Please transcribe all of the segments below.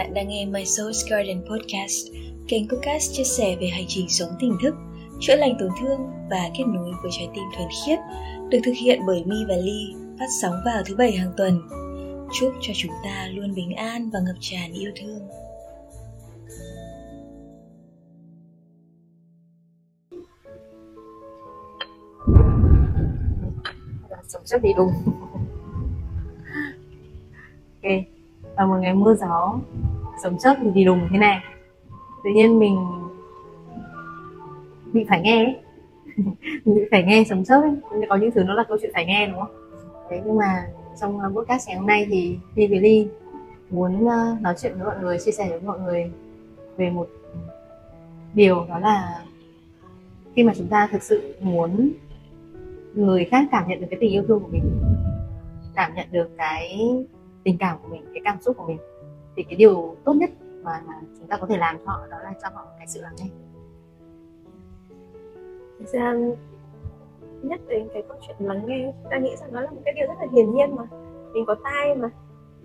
Bạn đang nghe My Soul's Garden Podcast, kênh podcast chia sẻ về hành trình sống tỉnh thức, chữa lành tổn thương và kết nối với trái tim thuần khiết, được thực hiện bởi Mi và Ly, phát sóng vào thứ bảy hàng tuần. Chúc cho chúng ta luôn bình an và ngập tràn yêu thương. Dạ, sống rất đi đúng ok vào một ngày mưa gió sống chớp thì đi đùng thế này tự nhiên mình bị phải nghe ấy. mình bị phải nghe sống chớp ấy. có những thứ nó là câu chuyện phải nghe, đúng không thế nhưng mà trong ờ, podcast ngày hôm nay thì Ly với Ly muốn ờ, nói chuyện với mọi người, chia sẻ với mọi người về một điều đó là khi mà chúng ta thực sự muốn người khác cảm nhận được cái tình yêu thương của mình, cảm nhận được cái tình cảm của mình, cái cảm xúc của mình thì cái điều tốt nhất mà chúng ta có thể làm cho họ đó là cho họ cái sự lắng nghe. Thực ra, nhắc đến cái câu chuyện lắng nghe, ta nghĩ rằng nó là một cái điều rất là hiển nhiên mà. Mình có tai mà,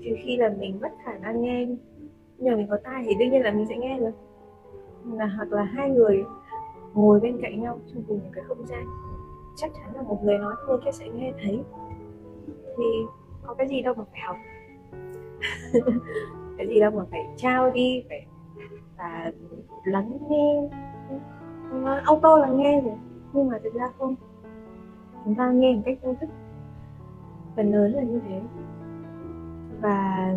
trừ khi là mình mất khả năng nghe. Nhưng mà mình có tai thì đương nhiên là mình sẽ nghe được là hoặc là hai người ngồi bên cạnh nhau trong cùng một cái không gian, chắc chắn là một người nói người kia sẽ nghe thấy. Thì có cái gì đâu mà phải học. cái gì đâu mà phải trao đi, phải và lắng nghe. Ờ, auto là nghe rồi, nhưng mà thực ra không. Chúng ta nghe một cách vô thức phần lớn là như thế. Và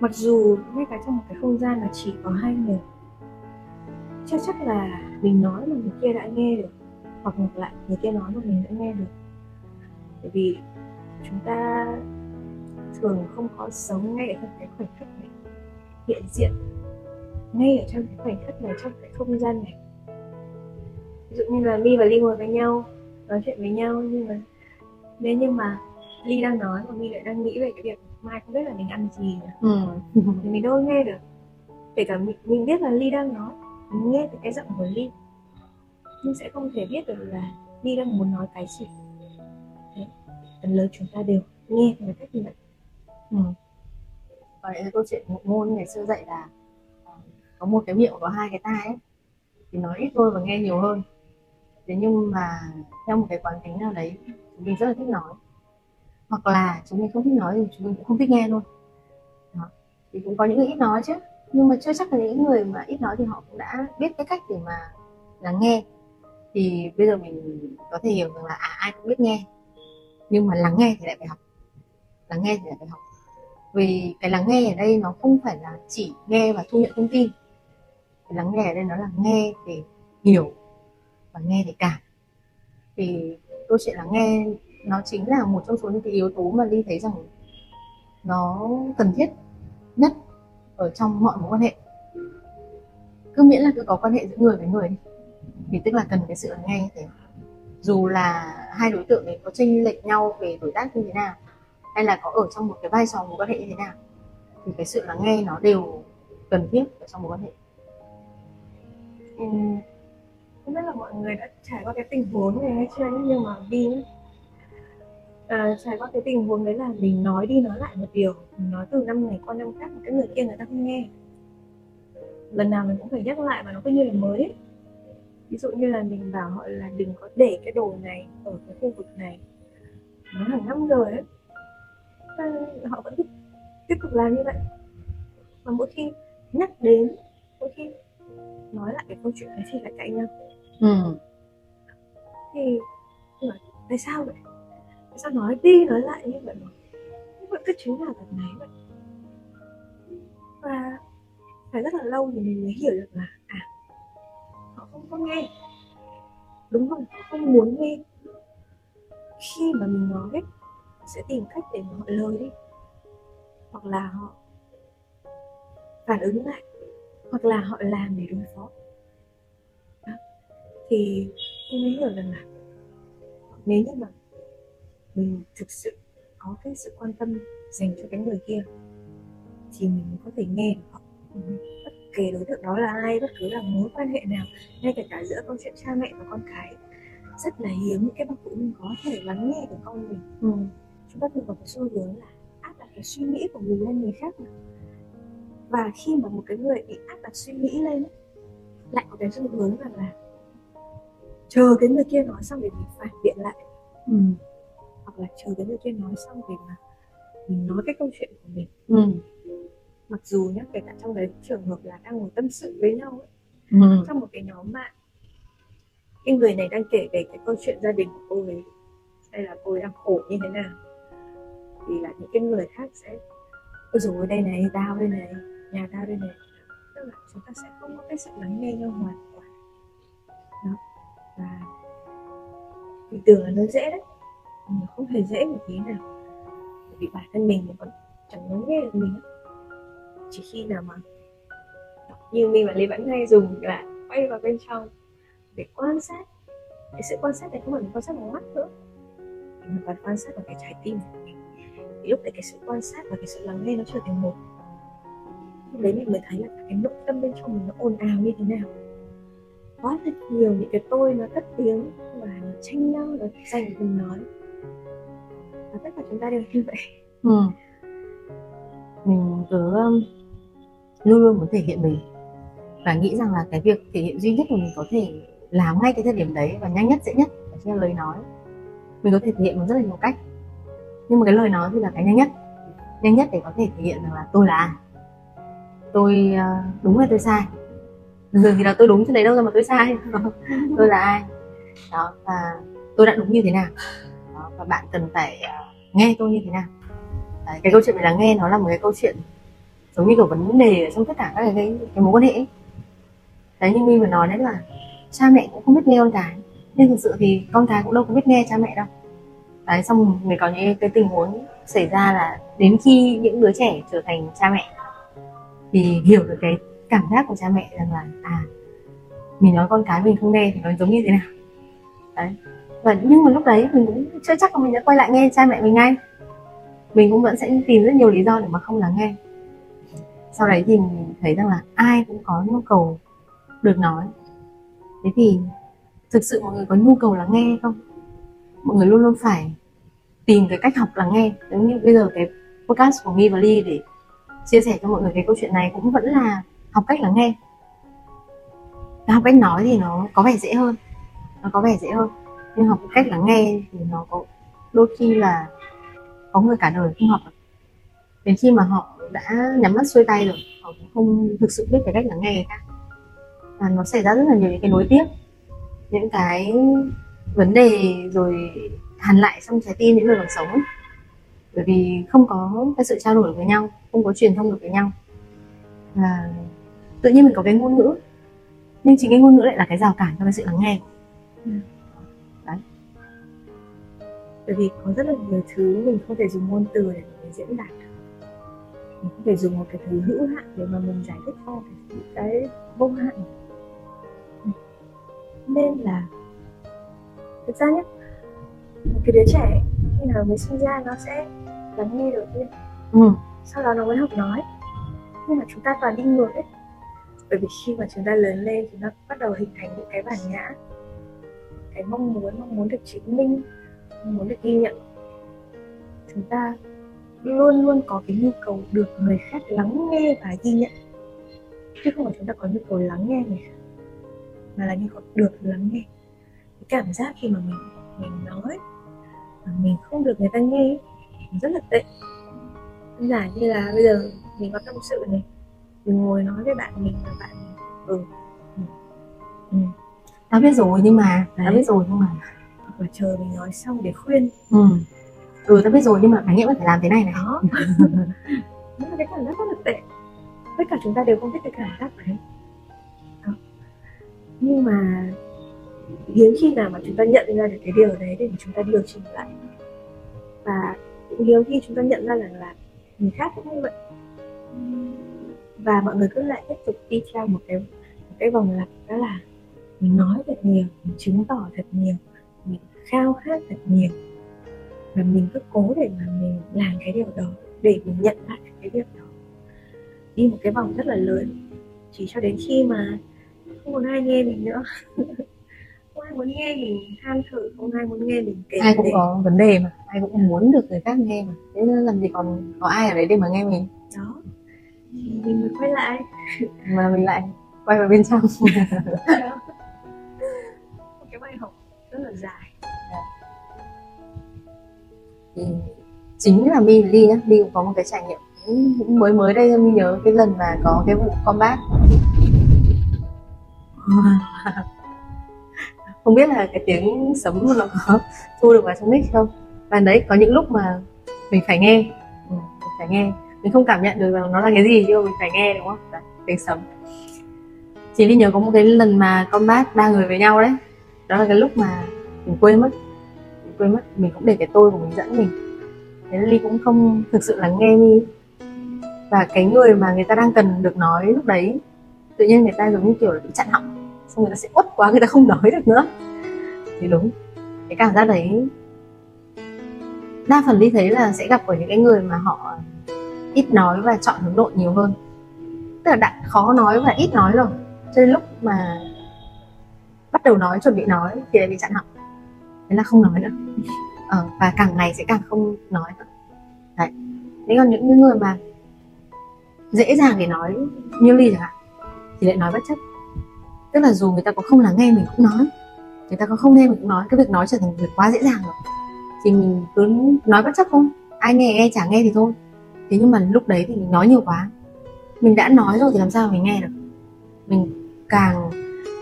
mặc dù ngay cả trong một cái không gian mà chỉ có hai người, chắc chắc là mình nói mà người kia đã nghe được, hoặc ngược lại, người kia nói mà mình đã nghe được. Bởi vì chúng ta thường không có sống ngay ở trong cái khoảnh khắc này. Hiện diện ngay ở trong cái khoảnh khắc này trong cái không gian này. Ví dụ như là ly và ly ngồi với nhau nói chuyện với nhau nhưng mà nếu như mà ly đang nói và ly lại đang nghĩ về cái việc mai không biết là mình ăn gì ừ. thì mình đâu nghe được. Kể cả mình, mình biết là ly đang nói mình nghe từ cái giọng của ly. Nhưng sẽ không thể biết được là ly đang muốn nói cái gì. Đấy. phần lớn chúng ta đều nghe theo cách như vậy ừ. vậy câu chuyện một ngôn ngày xưa dạy là ờ, có một cái miệng có hai cái tai ấy thì nói ít thôi và nghe nhiều hơn. Thế nhưng mà theo một cái quán tính nào đấy chúng mình rất là thích nói. Hoặc là chúng mình không thích nói thì chúng mình cũng không thích nghe luôn Đó. thì cũng có những người ít nói chứ. Nhưng mà chưa chắc là những người mà ít nói thì họ cũng đã biết cái cách để mà lắng nghe. Thì bây giờ mình có thể hiểu rằng là à, ai cũng biết nghe. Nhưng mà lắng nghe thì lại phải học. Lắng nghe thì lại phải học vì cái lắng nghe ở đây nó không phải là chỉ nghe và thu nhận thông tin. Cái lắng nghe ở đây nó là nghe để hiểu và nghe để cảm. Thì câu chuyện lắng nghe, nó chính là một trong số những cái yếu tố mà ly thấy rằng nó cần thiết nhất ở trong mọi mối quan hệ. Cứ miễn là cứ có quan hệ giữa người với người thì tức là cần cái sự lắng nghe như thế. Dù là hai đối tượng này có chênh lệch nhau về tuổi tác như thế nào hay là có ở trong một cái vai trò mối quan hệ như thế nào? Thì cái sự lắng nghe nó đều cần thiết ở trong mối quan hệ. Ừ. không biết là mọi người đã trải qua cái tình huống này hay chưa nhưng mà đi à, trải qua cái tình huống đấy là mình nói đi nói lại một điều mình nói từ năm này qua năm khác mà cái người kia người ta không nghe. Lần nào mình cũng phải nhắc lại mà nó cứ như là mới ấy. ví dụ như là mình bảo họ là đừng có để cái đồ này ở cái khu vực này. Nó hàng năm rồi ấy họ vẫn tiếp, tiếp tục làm như vậy. Và mỗi khi nhắc đến mỗi khi nói lại cái câu chuyện đấy thì lại cãi nhau. Ừ. thì mà tại sao vậy? Tại sao nói đi nói lại như vậy mà? Vẫn cứ chính là lần này vậy. Và phải rất là lâu thì mình mới hiểu được là à họ không có nghe. Đúng không? Họ không muốn nghe. Khi mà mình nói ấy, sẽ tìm cách để họ lời đi hoặc là họ phản ứng lại hoặc là họ làm để đối phó Đó. thì tôi mới hiểu rằng là nếu như mà mình thực sự có cái sự quan tâm dành cho cái người kia, thì mình có thể nghe được họ bất kể đối tượng đó là ai, bất cứ là mối quan hệ nào, ngay cả cả giữa câu chuyện cha mẹ và con cái, rất là hiếm những cái bậc phụ huynh có thể lắng nghe được con mình ừ chúng ta thường có cái xu hướng là áp đặt cái suy nghĩ của mình lên người khác mà và khi mà một cái người bị áp đặt suy nghĩ lên ấy, lại có cái xu hướng rằng là chờ cái người kia nói xong để mình phản biện lại ừ. hoặc là chờ cái người kia nói xong để mà mình nói cái câu chuyện của mình Ừ. mặc dù nhá kể cả trong đấy trường hợp là đang ngồi tâm sự với nhau ấy, Ừ. trong một cái nhóm bạn cái người này đang kể về cái câu chuyện gia đình của cô ấy hay là cô ấy đang khổ như thế nào thì là những cái người khác sẽ, ôi dồi đây này, tao đây này, nhà tao đây này. Tức là chúng ta sẽ không có cái sự lắng nghe nhau hoàn toàn. Đó. Và mình tưởng là nó dễ đấy, nhưng mà không hề dễ một tí nào. Bởi vì bản thân mình còn chẳng lắng nghe được mình. Chỉ khi nào mà như mình và Lê vẫn hay dùng là quay vào bên trong để quan sát. Cái sự quan sát này không phải là quan sát bằng mắt nữa, mà còn quan sát bằng cái trái tim của mình thì lúc đấy cái sự quan sát và cái sự lắng nghe nó trở thành một. Lúc đấy mình mới thấy là cái nội tâm bên trong mình nó ồn ào như thế nào. Quá thật nhiều những cái tôi nó cất tiếng và nó tranh nhau, nó giành mình nói. Và tất cả chúng ta đều như vậy. Ừ. mình cứ um, luôn luôn muốn thể hiện mình. Và nghĩ rằng là cái việc thể hiện duy nhất mà mình có thể làm ngay cái thời điểm đấy và nhanh nhất, dễ nhất, đó chính là lời nói. Mình có thể thể hiện bằng rất là nhiều cách nhưng mà cái lời nói thì là cái nhanh nhất. Nhanh nhất để có thể thể hiện rằng là tôi là ai. Tôi ờ, đúng hay tôi sai. Thường thì là tôi đúng chứ đấy đâu ra mà tôi sai. Tôi là ai. Đó và tôi đã đúng như thế nào? Đó, và bạn cần phải ờ, nghe tôi như thế nào? Đấy, cái câu chuyện về lắng nghe nó là một cái câu chuyện giống như kiểu vấn đề ở trong tất cả các cái, cái, cái mối quan hệ ấy. đấy như mình vừa nói đấy là cha mẹ cũng không biết nghe con cái. Nhưng thực sự thì con cái cũng đâu có biết nghe cha mẹ đâu đấy, xong mình có những cái tình huống xảy ra là đến khi những đứa trẻ trở thành cha mẹ thì hiểu được cái cảm giác của cha mẹ rằng là à mình nói con cái mình không nghe thì nó giống như thế nào. Đấy. Và nhưng mà lúc đấy mình cũng chưa chắc là mình đã quay lại nghe cha mẹ mình ngay. Mình cũng vẫn sẽ tìm rất nhiều lý do để mà không lắng nghe. Sau đấy thì mình thấy rằng là ai cũng có nhu cầu được nói. Thế thì thực sự mọi người có nhu cầu lắng nghe hay không? Mọi người luôn luôn phải tìm cái cách học lắng nghe. Giống như bây giờ cái podcast của Mi và Ly để chia sẻ cho mọi người cái câu chuyện này cũng vẫn là học cách lắng nghe. Và học cách nói thì nó có vẻ dễ hơn, nó có vẻ dễ hơn. Nhưng học cách lắng nghe thì nó có, đôi khi là có người cả đời không học được. Đến khi mà họ đã nhắm mắt xuôi tay rồi, họ cũng không thực sự biết cái cách lắng nghe người khác. Và nó xảy ra rất là nhiều những cái nối tiếp, những cái vấn đề rồi hàn lại trong trái tim những người còn sống. Bởi vì không có cái sự trao đổi với nhau không có truyền thông được với nhau. Và tự nhiên mình có cái ngôn ngữ nhưng chính cái ngôn ngữ lại là cái rào cản cho cái sự lắng nghe. Bởi vì có rất là nhiều thứ mình không thể dùng ngôn từ để mình diễn đạt được. Mình không thể dùng một cái thứ hữu hạn để mà mình giải thích cho cái, cái vô hạn. Nên là thực ra nhé một cái đứa trẻ khi nào mới sinh ra nó sẽ lắng nghe đầu tiên. Ừ. sau đó nó mới học nói. Nhưng mà chúng ta toàn đi ngược ấy. Bởi vì khi mà chúng ta lớn lên chúng ta bắt đầu hình thành những cái bản ngã. Cái mong muốn mong muốn được chứng minh mong muốn được ghi nhận. Chúng ta luôn luôn có cái nhu cầu được người khác lắng nghe và ghi nhận. Chứ không phải chúng ta có nhu cầu lắng nghe người khác mà là nhu cầu được lắng nghe cái cảm giác khi mà mình mình nói mà mình không được người ta nghe rất là tệ. Đơn giản như là bây giờ mình có tâm sự này mình ngồi nói với bạn mình và bạn mình ừ ừ, ừ. tao biết rồi nhưng mà tao Đấy. biết rồi nhưng mà. Là chờ mình nói xong để khuyên. Ừ. Ừ tao biết rồi nhưng mà đáng nghĩa là phải làm thế này này. Đó. Đó là cái cảm giác rất là tệ. Tất cả chúng ta đều không thích cái cảm giác đấy. Đó. nhưng mà hiếm khi nào mà chúng ta nhận ra được cái điều đấy để chúng ta điều chỉnh lại. Và cũng hiếm khi chúng ta nhận ra rằng là người khác cũng như vậy. Và mọi người cứ lại tiếp tục đi theo một cái một cái vòng lặp, đó là mình nói thật nhiều, mình chứng tỏ thật nhiều, mình khao khát thật nhiều. Và mình cứ cố để mà mình làm cái điều đó, để mình nhận lại cái việc đó. Đi một cái vòng rất là lớn, chỉ cho đến khi mà không còn ai nghe mình nữa. ai muốn nghe mình than thở không ai muốn nghe mình kể ai cũng có vấn đề mà ai cũng muốn được người khác nghe mà. Thế làm gì còn có ai ở đấy để mà nghe mình. Đó. Mình mới quay lại. Mà mình lại quay vào bên trong. Một cái bài học rất là dài. Thì chính là mi ly nhá ly cũng có một cái trải nghiệm cũng mới mới đây mi nhớ cái lần mà có cái vụ combat không biết là cái tiếng sấm nó có thu được vào trong mic không? Và đấy có những lúc mà mình phải nghe. Ừ, mình phải nghe. Mình không cảm nhận được rằng nó là cái gì nhưng mà mình phải nghe đúng không? Đấy, tiếng sấm. Chị đi nhớ có một cái lần mà combat ba người với nhau đấy. Đó là cái lúc mà mình quên mất. Mình quên mất. Mình cũng để cái tôi của mình dẫn mình. Thế ly cũng không thực sự lắng nghe mi và cái người mà người ta đang cần được nói lúc đấy tự nhiên người ta giống như kiểu là bị chặn họng xong người ta sẽ uất quá người ta không nói được nữa. Thì đúng cái cảm giác đấy đa phần đi thấy là sẽ gặp ở những cái người mà họ ít nói và chọn hướng nội nhiều hơn. Tức là đã khó nói và ít nói rồi cho nên lúc mà bắt đầu nói chuẩn bị nói thì lại bị chặn họng. Thế là không nói nữa. Ờ, và càng ngày sẽ càng không nói nữa. Đấy. Thế còn những người mà dễ dàng để nói như ly chẳng hạn thì lại nói bất chấp tức là dù người ta có không lắng nghe mình cũng nói người ta có không nghe mình cũng nói cái việc nói trở thành việc quá dễ dàng rồi. Thì mình cứ nói bất chấp không ai nghe ai chả nghe thì thôi. Thế nhưng mà lúc đấy thì mình nói nhiều quá. Mình đã nói rồi thì làm sao mình nghe được? Mình càng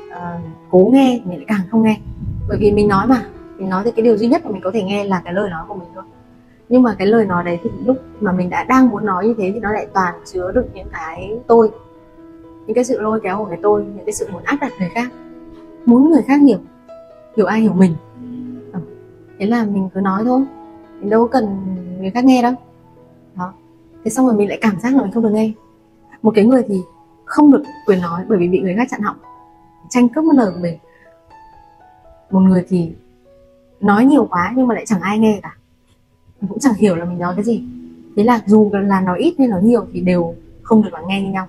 uh, cố nghe thì mình lại càng không nghe. Bởi vì mình nói mà mình nói thì cái điều duy nhất mà mình có thể nghe là cái lời nói của mình thôi. Nhưng mà cái lời nói đấy thì lúc mà mình đã đang muốn nói như thế thì nó lại toàn chứa được những cái tôi những cái sự lôi kéo của cái tôi, những cái sự muốn áp đặt người khác, muốn người khác hiểu hiểu ai hiểu mình. Ờ, thế là mình cứ nói thôi. Mình đâu cần người khác nghe đâu. Đó. Thế xong rồi mình lại cảm giác là mình không được nghe. Một cái người thì không được quyền nói bởi vì bị người khác chặn họng, tranh cướp mất lời của mình. Một người thì nói nhiều quá nhưng mà lại chẳng ai nghe cả. Mình cũng chẳng hiểu là mình nói cái gì. Thế là dù là nói ít hay nói nhiều thì đều không được lắng nghe như nhau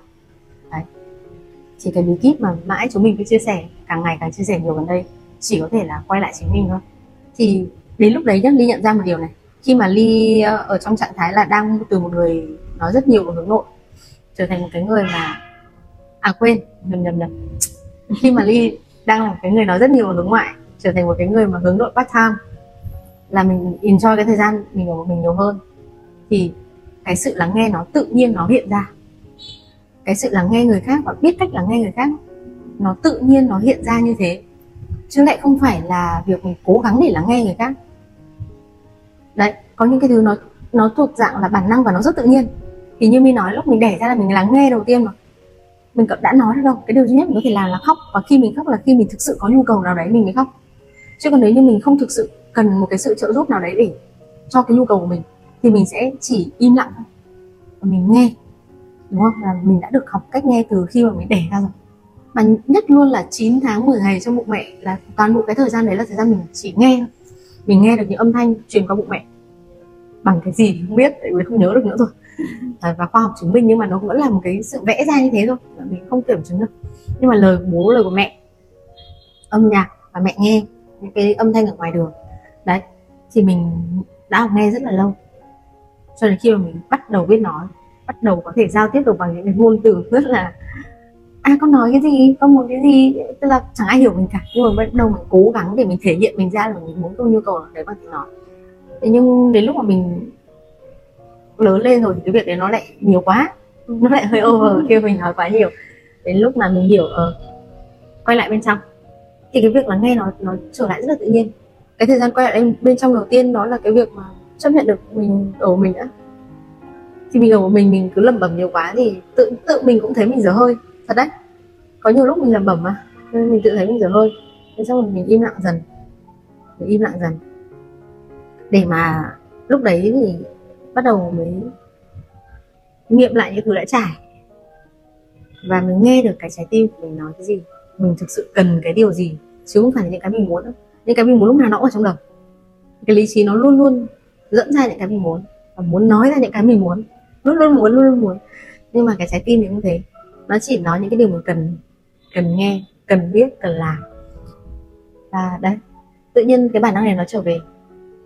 chỉ cái bí kíp mà mãi chúng mình cứ chia sẻ, càng ngày càng chia sẻ nhiều gần đây, chỉ có thể là quay lại chính mình thôi. Thì đến lúc đấy nhá, ly nhận ra một điều này. Khi mà ly ờ, ở trong trạng thái là đang từ một người nói rất nhiều ở hướng nội, trở thành một cái người mà à quên, nhầm nhầm nhầm. Khi mà ly đang là một cái người nói rất nhiều ở hướng ngoại, trở thành một cái người mà hướng nội part time, là mình enjoy cái thời gian mình ở một mình nhiều hơn, thì cái sự lắng nghe nó tự nhiên nó hiện ra cái sự lắng nghe người khác và biết cách lắng nghe người khác, nó tự nhiên nó hiện ra như thế. Chứ lại không phải là việc mình cố gắng để lắng nghe người khác. Đấy, có những cái thứ nó nó thuộc dạng là bản năng và nó rất tự nhiên. Thì như mình nói, lúc mình đẻ ra là mình lắng nghe đầu tiên mà. Mình đã nói rồi cái điều duy nhất mình có thể làm là khóc. Và khi mình khóc là khi mình thực sự có nhu cầu nào đấy mình mới khóc. Chứ còn nếu như mình không thực sự cần một cái sự trợ giúp nào đấy để cho cái nhu cầu của mình, thì mình sẽ chỉ im lặng và mình nghe đúng không? Là mình đã được học cách nghe từ khi mà mình đẻ ra rồi. Mà nhất luôn là 9 tháng 10 ngày trong bụng mẹ là toàn bộ cái thời gian đấy là thời gian mình chỉ nghe mình nghe được những âm thanh truyền qua bụng mẹ. Bằng cái gì thì không biết tại vì không nhớ được nữa rồi. À, và khoa học chứng minh nhưng mà nó vẫn là một cái sự vẽ ra như thế thôi mình không kiểm chứng được. Nhưng mà lời bố lời của mẹ âm nhạc và mẹ nghe những cái âm thanh ở ngoài đường đấy thì mình đã học nghe rất là lâu. Cho đến khi mà mình bắt đầu biết nói bắt đầu có thể giao tiếp được bằng những cái ngôn từ rất là à con nói cái gì, con muốn cái gì, tức là chẳng ai hiểu mình cả. Nhưng mà bắt đầu mình cố gắng để mình thể hiện mình ra là mình muốn câu nhu cầu đấy bằng tiếng nói. Thế nhưng đến lúc mà mình lớn lên rồi thì cái việc đấy nó lại nhiều quá. Nó lại hơi over khi mình nói quá nhiều. Đến lúc mà mình hiểu ờ quay lại bên trong, thì cái việc là nghe nó nó trở lại rất là tự nhiên. Cái thời gian quay lại bên trong đầu tiên đó là cái việc mà chấp nhận được mình, ở mình đã thì mình ở một mình mình cứ lẩm bẩm nhiều quá thì tự tự mình cũng thấy mình dở hơi. Thật đấy. Có nhiều lúc mình lẩm bẩm mà, nên mình tự thấy mình dở hơi. Thế xong rồi mình im lặng dần. Mình im lặng dần. Để mà lúc đấy thì bắt đầu mới nghiệm lại những thứ đã trải. Và mình nghe được cái trái tim của mình nói cái gì. Mình thực sự cần cái điều gì, chứ không phải những cái mình muốn những cái mình muốn lúc nào nó cũng ở trong đầu. Cái lý trí nó luôn luôn dẫn ra những cái mình muốn và muốn nói ra những cái mình muốn luôn luôn muốn, luôn luôn muốn. Nhưng mà cái trái tim thì không thế. Nó chỉ nói những cái điều mình cần cần nghe, cần biết, cần làm. Và đấy, tự nhiên cái bản năng này nó trở về.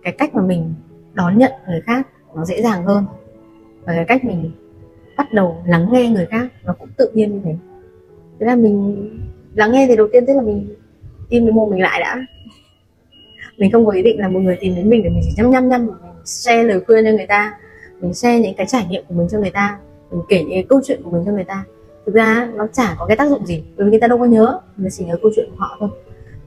Cái cách mà mình đón nhận người khác nó dễ dàng hơn. Và cái cách mình bắt đầu lắng nghe người khác nó cũng tự nhiên như thế. Thế là mình lắng nghe thì đầu tiên tức là mình im cái mồm mình lại đã. Mình không có ý định là một người tìm đến mình để mình chỉ nhăm nhăm nhăm, mình share lời khuyên cho người ta mình share những cái trải nghiệm của mình cho người ta mình kể những cái câu chuyện của mình cho người ta. Thực ra nó chả có cái tác dụng gì bởi vì người ta đâu có nhớ người chỉ nhớ câu chuyện của họ thôi.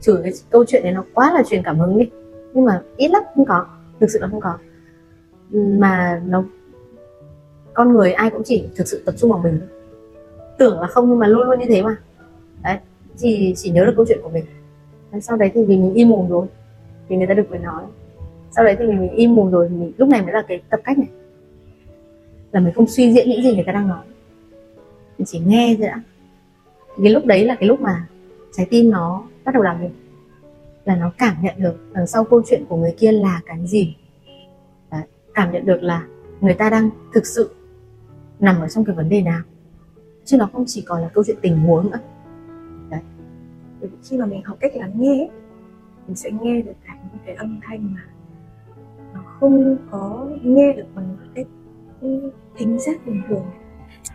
Trừ cái câu chuyện này nó quá là truyền cảm hứng đi nhưng mà ít lắm không có thực sự là không có. Mà nó con người ai cũng chỉ thực sự tập trung vào mình. Tưởng là không nhưng mà luôn luôn như thế mà. Đấy chỉ chỉ nhớ được câu chuyện của mình. Đấy, sau đấy thì vì mình im mồm rồi thì người ta được quyền nói. Sau đấy thì mình, mình im mồm rồi thì mình, lúc này mới là cái tập cách này là mình không suy diễn những gì người ta đang nói. Mình chỉ nghe thôi đã cái lúc đấy là cái lúc mà trái tim nó bắt đầu làm việc. Là nó cảm nhận được đằng sau câu chuyện của người kia là cái gì. Đấy, cảm nhận được là người ta đang thực sự nằm ở trong cái vấn đề nào. Chứ nó không chỉ còn là câu chuyện tình huống nữa. Đấy. Khi mà mình học cách lắng nghe mình sẽ nghe được cả những cái âm thanh mà nó không có nghe được bằng cách thính giác bình thường.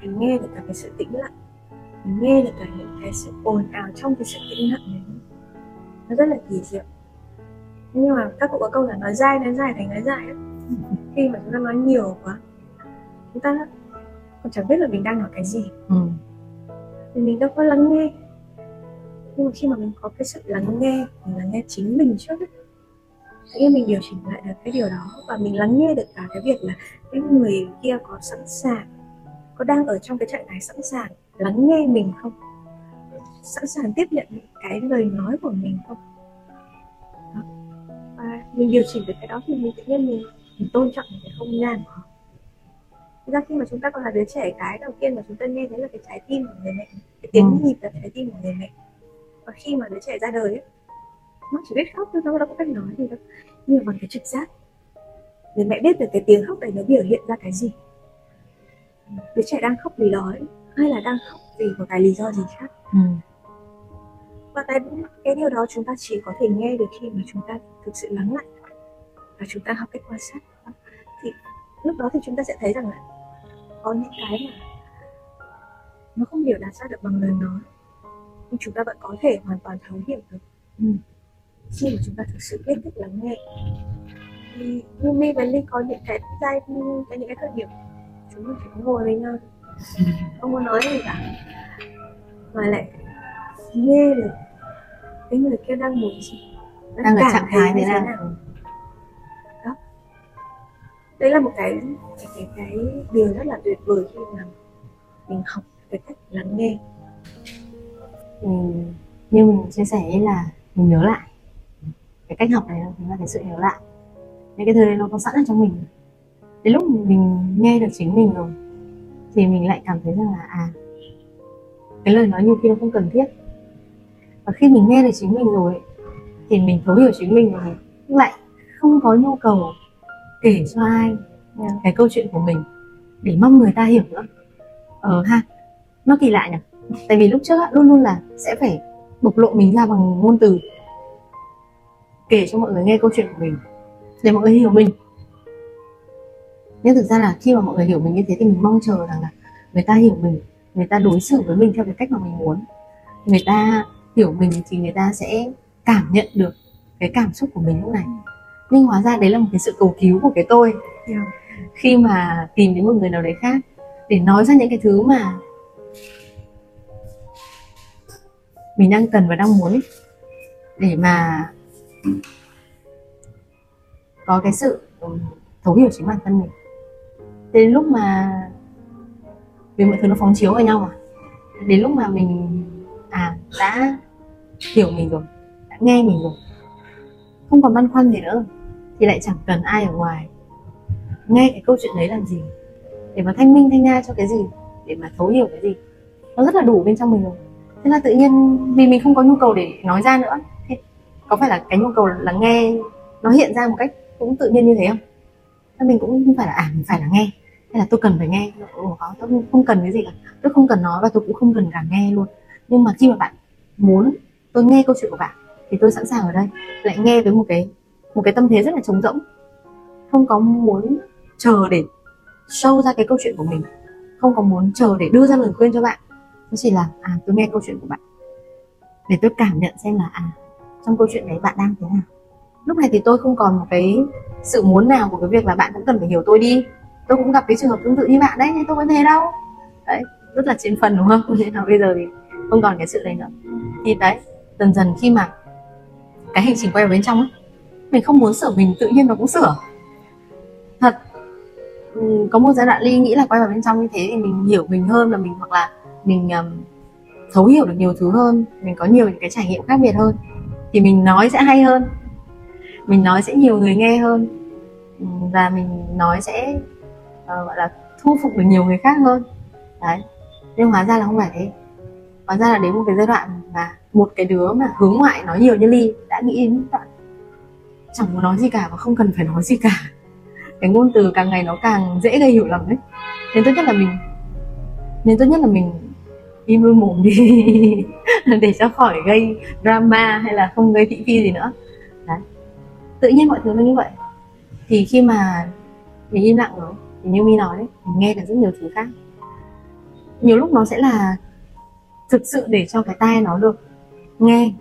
Mình nghe được cả cái sự tĩnh lặng. Mình nghe được cả những cái sự ồn ào trong cái sự tĩnh lặng này nó rất là kỳ diệu. Nhưng mà các cụ có câu là nói dai nói dài thành nói dài ấy. khi mà chúng ta nói nhiều quá chúng ta còn chẳng biết là mình đang nói cái gì. Ừ. thì mình đâu có lắng nghe. Nhưng mà khi mà mình có cái sự lắng nghe mình lắng nghe chính mình trước ấy, tự nhiên mình điều chỉnh lại được cái điều đó và mình lắng nghe được cả cái việc là cái người kia có sẵn sàng có đang ở trong cái trạng thái sẵn sàng lắng nghe mình không sẵn sàng tiếp nhận cái lời nói của mình không đó. và mình điều chỉnh được cái đó thì mình tự nhiên mình, mình tôn trọng cái không gian của họ Thực ra khi mà chúng ta còn là đứa trẻ cái đầu tiên mà chúng ta nghe thấy là cái trái tim của người mẹ cái tiếng ừ. nhịp là trái tim của người mẹ và khi mà đứa trẻ ra đời ấy, nó chỉ biết khóc thôi nó đâu có cách nói gì đâu. Nhưng mà bằng cái trực giác. Người mẹ biết được cái tiếng khóc này nó biểu hiện ra cái gì. Đứa trẻ đang khóc vì đói hay là đang khóc vì một cái lý do gì khác? Ừ. và cái cái điều đó chúng ta chỉ có thể nghe được khi mà chúng ta thực sự lắng lại. Và chúng ta học cách quan sát. Thì lúc đó thì chúng ta sẽ thấy rằng là có những cái mà nó không biểu đạt ra được bằng lời nói. Nhưng chúng ta vẫn có thể hoàn toàn thấu hiểu được. Ừ. khi mà chúng ta thực sự biết cách lắng nghe thì như mi và ly có những cái giai có những cái thời điểm chúng mình chỉ có ngồi với nhau. Không có nói gì cả. Mà lại nghe được cái người kia đang muốn gì đang ở trạng thái thế nào? đó. Đấy là một cái cái, cái cái điều rất là tuyệt vời khi mà mình học cái cách lắng nghe. Thì như mình chia sẻ là mình nhớ lại cái cách học này chính là cái sự nhớ lại. Những cái thứ đấy nó có sẵn ở trong mình. Đến lúc mình nghe được chính mình rồi thì mình lại cảm thấy rằng là à cái lời nói nhiều khi nó không cần thiết. Và khi mình nghe được chính mình rồi thì mình thấu hiểu chính mình rồi lại không có nhu cầu kể cho ai cái câu chuyện của mình để mong người ta hiểu nữa. Ờ ha nó kỳ lạ nhỉ? Tại vì lúc trước luôn luôn là sẽ phải bộc lộ mình ra bằng ngôn từ kể cho mọi người nghe câu chuyện của mình để mọi người hiểu mình. Nhưng thực ra là khi mà mọi người hiểu mình như thế thì mình mong chờ rằng là người ta hiểu mình người ta đối xử với mình theo cái cách mà mình muốn. Người ta hiểu mình thì người ta sẽ cảm nhận được cái cảm xúc của mình lúc này. Nhưng hóa ra đấy là một cái sự cầu cứu của cái tôi. Yeah. khi mà tìm đến một người nào đấy khác để nói ra những cái thứ mà mình đang cần và đang muốn ấy, để mà có cái sự ừ, thấu hiểu chính bản thân mình. Đến lúc mà vì mọi thứ nó phóng chiếu vào nhau mà, đến lúc mà mình à đã hiểu mình rồi, đã nghe mình rồi, không còn băn khoăn gì nữa, thì lại chẳng cần ai ở ngoài nghe cái câu chuyện đấy làm gì, để mà thanh minh thanh nga cho cái gì, để mà thấu hiểu cái gì. Nó rất là đủ bên trong mình rồi. Thế là tự nhiên vì mình không có nhu cầu để nói ra nữa có phải là cái nhu cầu lắng nghe nó hiện ra một cách cũng tự nhiên như thế không? Nên mình cũng không phải là à mình phải là nghe hay là tôi cần phải nghe. Ủa, tôi không cần cái gì cả. Tôi không cần nói và tôi cũng không cần cả nghe luôn. Nhưng mà khi mà bạn muốn tôi nghe câu chuyện của bạn thì tôi sẵn sàng ở đây lại nghe với một cái một cái tâm thế rất là trống rỗng. Không có muốn chờ để show ra cái câu chuyện của mình. Không có muốn chờ để đưa ra lời khuyên cho bạn. Nó chỉ là à tôi nghe câu chuyện của bạn. Để tôi cảm nhận xem là à trong câu chuyện đấy bạn đang thế nào? Lúc này thì tôi không còn một cái sự muốn nào của cái việc là bạn cũng cần phải hiểu tôi đi. Tôi cũng gặp cái trường hợp tương tự như bạn đấy nhưng tôi có thế đâu. Đấy rất là trên phần đúng không? Nên là bây giờ thì không còn cái sự đấy nữa. Thì đấy dần dần khi mà cái hành trình quay vào bên trong ấy mình không muốn sửa mình tự nhiên nó cũng sửa. Thật có một giai đoạn ly nghĩ là quay vào bên trong như thế thì mình hiểu mình hơn là mình hoặc là mình um, thấu hiểu được nhiều thứ hơn mình có nhiều những cái trải nghiệm khác biệt hơn thì mình nói sẽ hay hơn. Mình nói sẽ nhiều người nghe hơn. Ừ, và mình nói sẽ uh, gọi là thu phục được nhiều người khác hơn. Đấy. Nhưng hóa ra là không phải thế. Hóa ra là đến một cái giai đoạn mà một cái đứa mà hướng ngoại nói nhiều như ly đã nghĩ đến đoạn. Chẳng muốn nói gì cả và không cần phải nói gì cả. Cái ngôn từ càng ngày nó càng dễ gây hiểu lầm đấy nên tốt nhất là mình nên tốt nhất là mình im luôn mồm đi. Để cho khỏi gây drama hay là không gây thị phi gì nữa. Đấy. Tự nhiên mọi thứ nó như vậy. Thì khi mà mình im lặng rồi, thì như mi nói đấy mình nghe được rất nhiều thứ khác. Nhiều lúc nó sẽ là thực sự để cho cái tai nó được nghe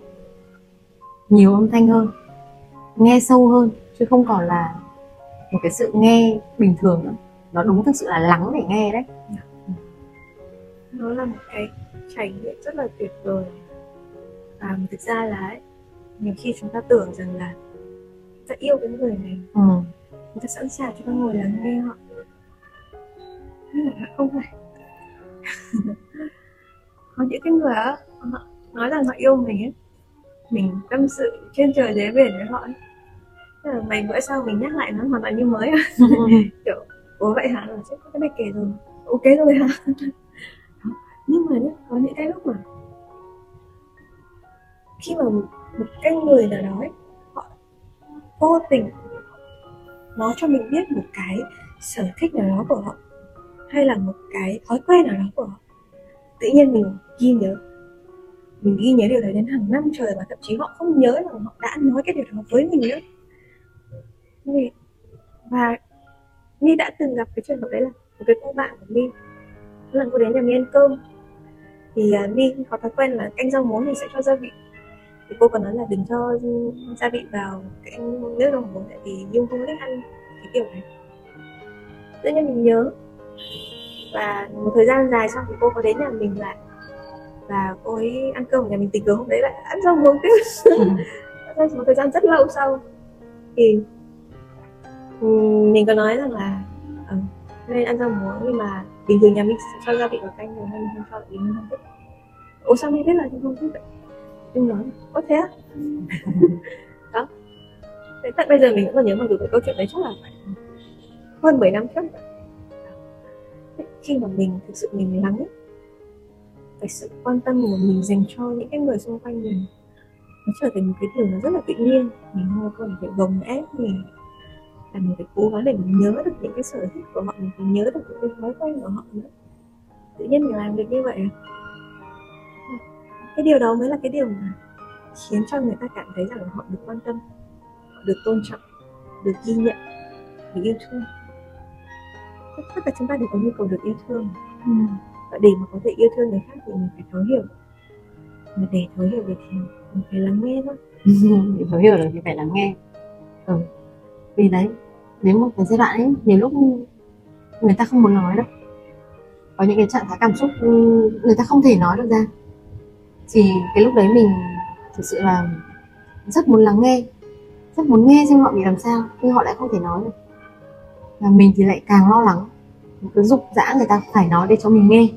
nhiều âm thanh hơn, nghe sâu hơn, chứ không còn là một cái sự nghe bình thường nữa. Nó đúng thực sự là lắng để nghe đấy nó là một cái trải nghiệm rất là tuyệt vời. Và thực ra là ấy, nhiều khi chúng ta tưởng rằng là ta yêu cái người này. Ừ. chúng ta sẵn sàng chúng ta ngồi lắng nghe họ. Nhưng mà không phải. Có những cái người á họ nói rằng họ yêu mình ấy. Mình tâm sự trên trời dưới biển với họ ấy. Thế là mày bữa sau mình nhắc lại nó hoàn toàn như mới kiểu ủa vậy hả? Là chắc có cái này kể rồi. Ok rồi hả nhưng mà nhá có những cái lúc mà khi mà một, một cái người nào đó ấy, họ vô tình nói cho mình biết một cái sở thích nào đó của họ hay là một cái thói quen nào đó của họ tự nhiên mình ghi nhớ. Mình ghi nhớ điều đấy đến hàng năm trời và thậm chí họ không nhớ là họ đã nói cái điều đó với mình nữa. Và mi đã từng gặp cái trường hợp đấy là một cái cô bạn của mi lần cô đến nhà mi ăn cơm thì uh, My có thói quen là canh rau muống thì sẽ cho gia vị. Thì cô còn nói là đừng cho gia vị vào cái nước rau muống tại vì Nhung không thích ăn cái kiểu này. Tự nhiên mình nhớ và một thời gian dài sau thì cô có đến nhà mình lại và cô ấy ăn cơm ở nhà mình tình cờ hôm đấy lại ăn rau muống tiếp. Sau một thời gian rất lâu sau thì mình có nói rằng là ừ, nên ăn rau muống nhưng mà bình thường nhà mình sẽ cho gia vị vào canh rồi nên mình không cho vì mình không? Thích ủa sao mình biết là mình không thích vậy? Mình nói có thế á? Đó. Thế tận bây giờ mình vẫn còn nhớ mặc dù cái câu chuyện đấy chắc là phải hơn 10 năm trước khi mà mình thực sự mình lắng cái sự quan tâm của mình dành cho những cái người xung quanh mình nó trở thành một cái điều nó rất là tự nhiên. Mình không cần phải gồng ép mình là mình phải cố gắng để mình nhớ được những cái sở thích của họ mình phải nhớ được những cái thói quen của họ nữa. Tự nhiên mình làm được như vậy cái điều đó mới là cái điều mà khiến cho người ta cảm thấy rằng họ được quan tâm họ được tôn trọng được ghi nhận được yêu thương. Tất cả chúng ta đều có nhu cầu được yêu thương. Ừ. và để mà có thể yêu thương người khác thì mình phải thấu hiểu. Mà để thấu hiểu được thì mình phải lắng nghe thôi. Để thấu hiểu được thì phải lắng nghe. Ừ. vì đấy đến một cái giai đoạn ấy nhiều lúc người ta không muốn nói đâu. Có những cái trạng thái cảm xúc ừ, người ta không thể nói được ra. Thì cái lúc đấy mình thực sự là rất muốn lắng nghe rất muốn nghe xem họ bị làm sao nhưng họ lại không thể nói được. Và mình thì lại càng lo lắng mình cứ dục dã người ta phải nói để cho mình nghe.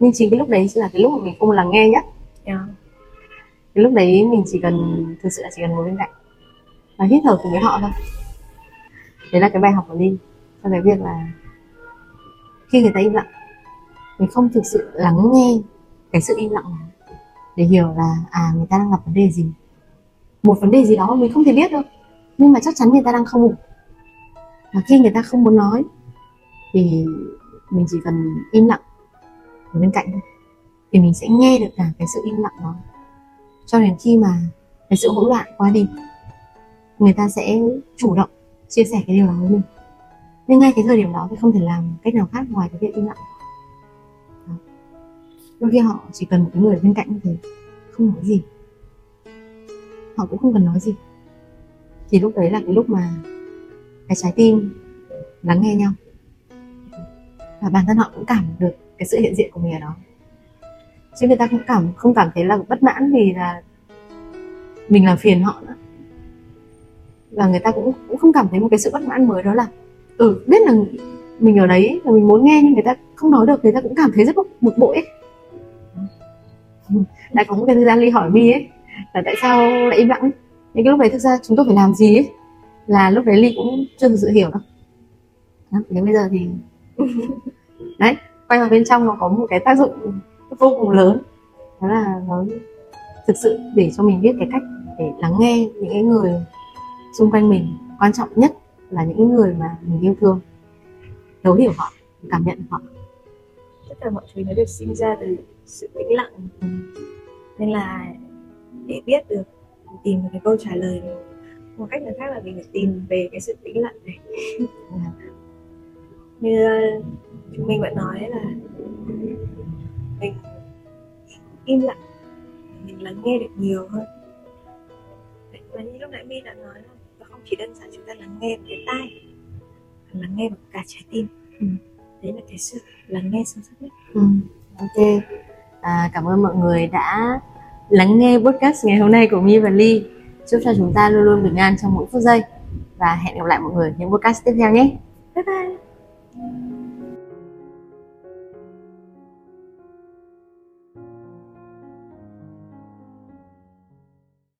Nhưng chính cái lúc đấy là cái lúc mà mình không lắng nghe nhất. Yeah. cái lúc đấy mình chỉ cần thực sự là chỉ cần ngồi bên cạnh và hít thở cùng với họ thôi đấy là cái bài học của Linh. Cho cái việc là khi người ta im lặng, mình không thực sự lắng nghe cái sự im lặng này để hiểu là à người ta đang gặp vấn đề gì. Một vấn đề gì đó mình không thể biết đâu, nhưng mà chắc chắn người ta đang không ngủ. Và khi người ta không muốn nói thì mình chỉ cần im lặng ở bên cạnh thôi, thì mình sẽ nghe được cả cái sự im lặng đó. Cho đến khi mà cái sự hỗn loạn qua đi, người ta sẽ chủ động chia sẻ cái điều đó với mình. Nhưng ngay cái thời điểm đó thì không thể làm cách nào khác ngoài cái việc im lặng. Đôi khi họ chỉ cần một cái người bên cạnh như thế, không nói gì. Họ cũng không cần nói gì. Thì lúc đấy là cái lúc mà cái trái tim lắng nghe nhau. Và bản thân họ cũng cảm được cái sự hiện diện của mình ở đó. Chứ người ta cũng cảm, không cảm thấy là bất mãn vì là mình làm phiền họ nữa và người ta cũng cũng không cảm thấy một cái sự bất mãn mới đó là ừ biết là mình ở đấy và mình muốn nghe nhưng người ta không nói được người ta cũng cảm thấy rất bực bội ấy. Đã có một cái thời gian ly hỏi mi ấy là tại sao lại im lặng ấy? Những cái lúc đấy thực ra chúng tôi phải làm gì ấy? Là lúc đấy ly cũng chưa thực sự hiểu đâu. Đó, đến bây giờ thì đấy quay vào bên trong nó có một cái tác dụng vô cùng lớn. Đó là nó thực sự để cho mình biết cái cách để lắng nghe những cái người xung quanh mình, quan trọng nhất là những người mà mình yêu thương, thấu hiểu họ, cảm nhận họ. Tất cả mọi thứ nó được sinh ra từ sự tĩnh lặng nên là để biết được, tìm được cái câu trả lời một cách nào khác là mình phải tìm về cái sự tĩnh lặng này. Như ờ, chúng mình vẫn nói là mình im lặng, mình lắng nghe được nhiều hơn. Và như lúc nãy mi đã nói là chỉ đơn giản chúng ta lắng nghe bằng cái tai lắng nghe bằng cả trái tim. Ừ. đấy là cái sự lắng nghe sâu sắc nhất. Ừ. ok. À, cảm ơn mọi người đã lắng nghe podcast ngày hôm nay của mi và ly. Chúc cho chúng ta luôn luôn bình an trong mỗi phút giây. Và hẹn gặp lại mọi người những podcast tiếp theo nhé. Bye bye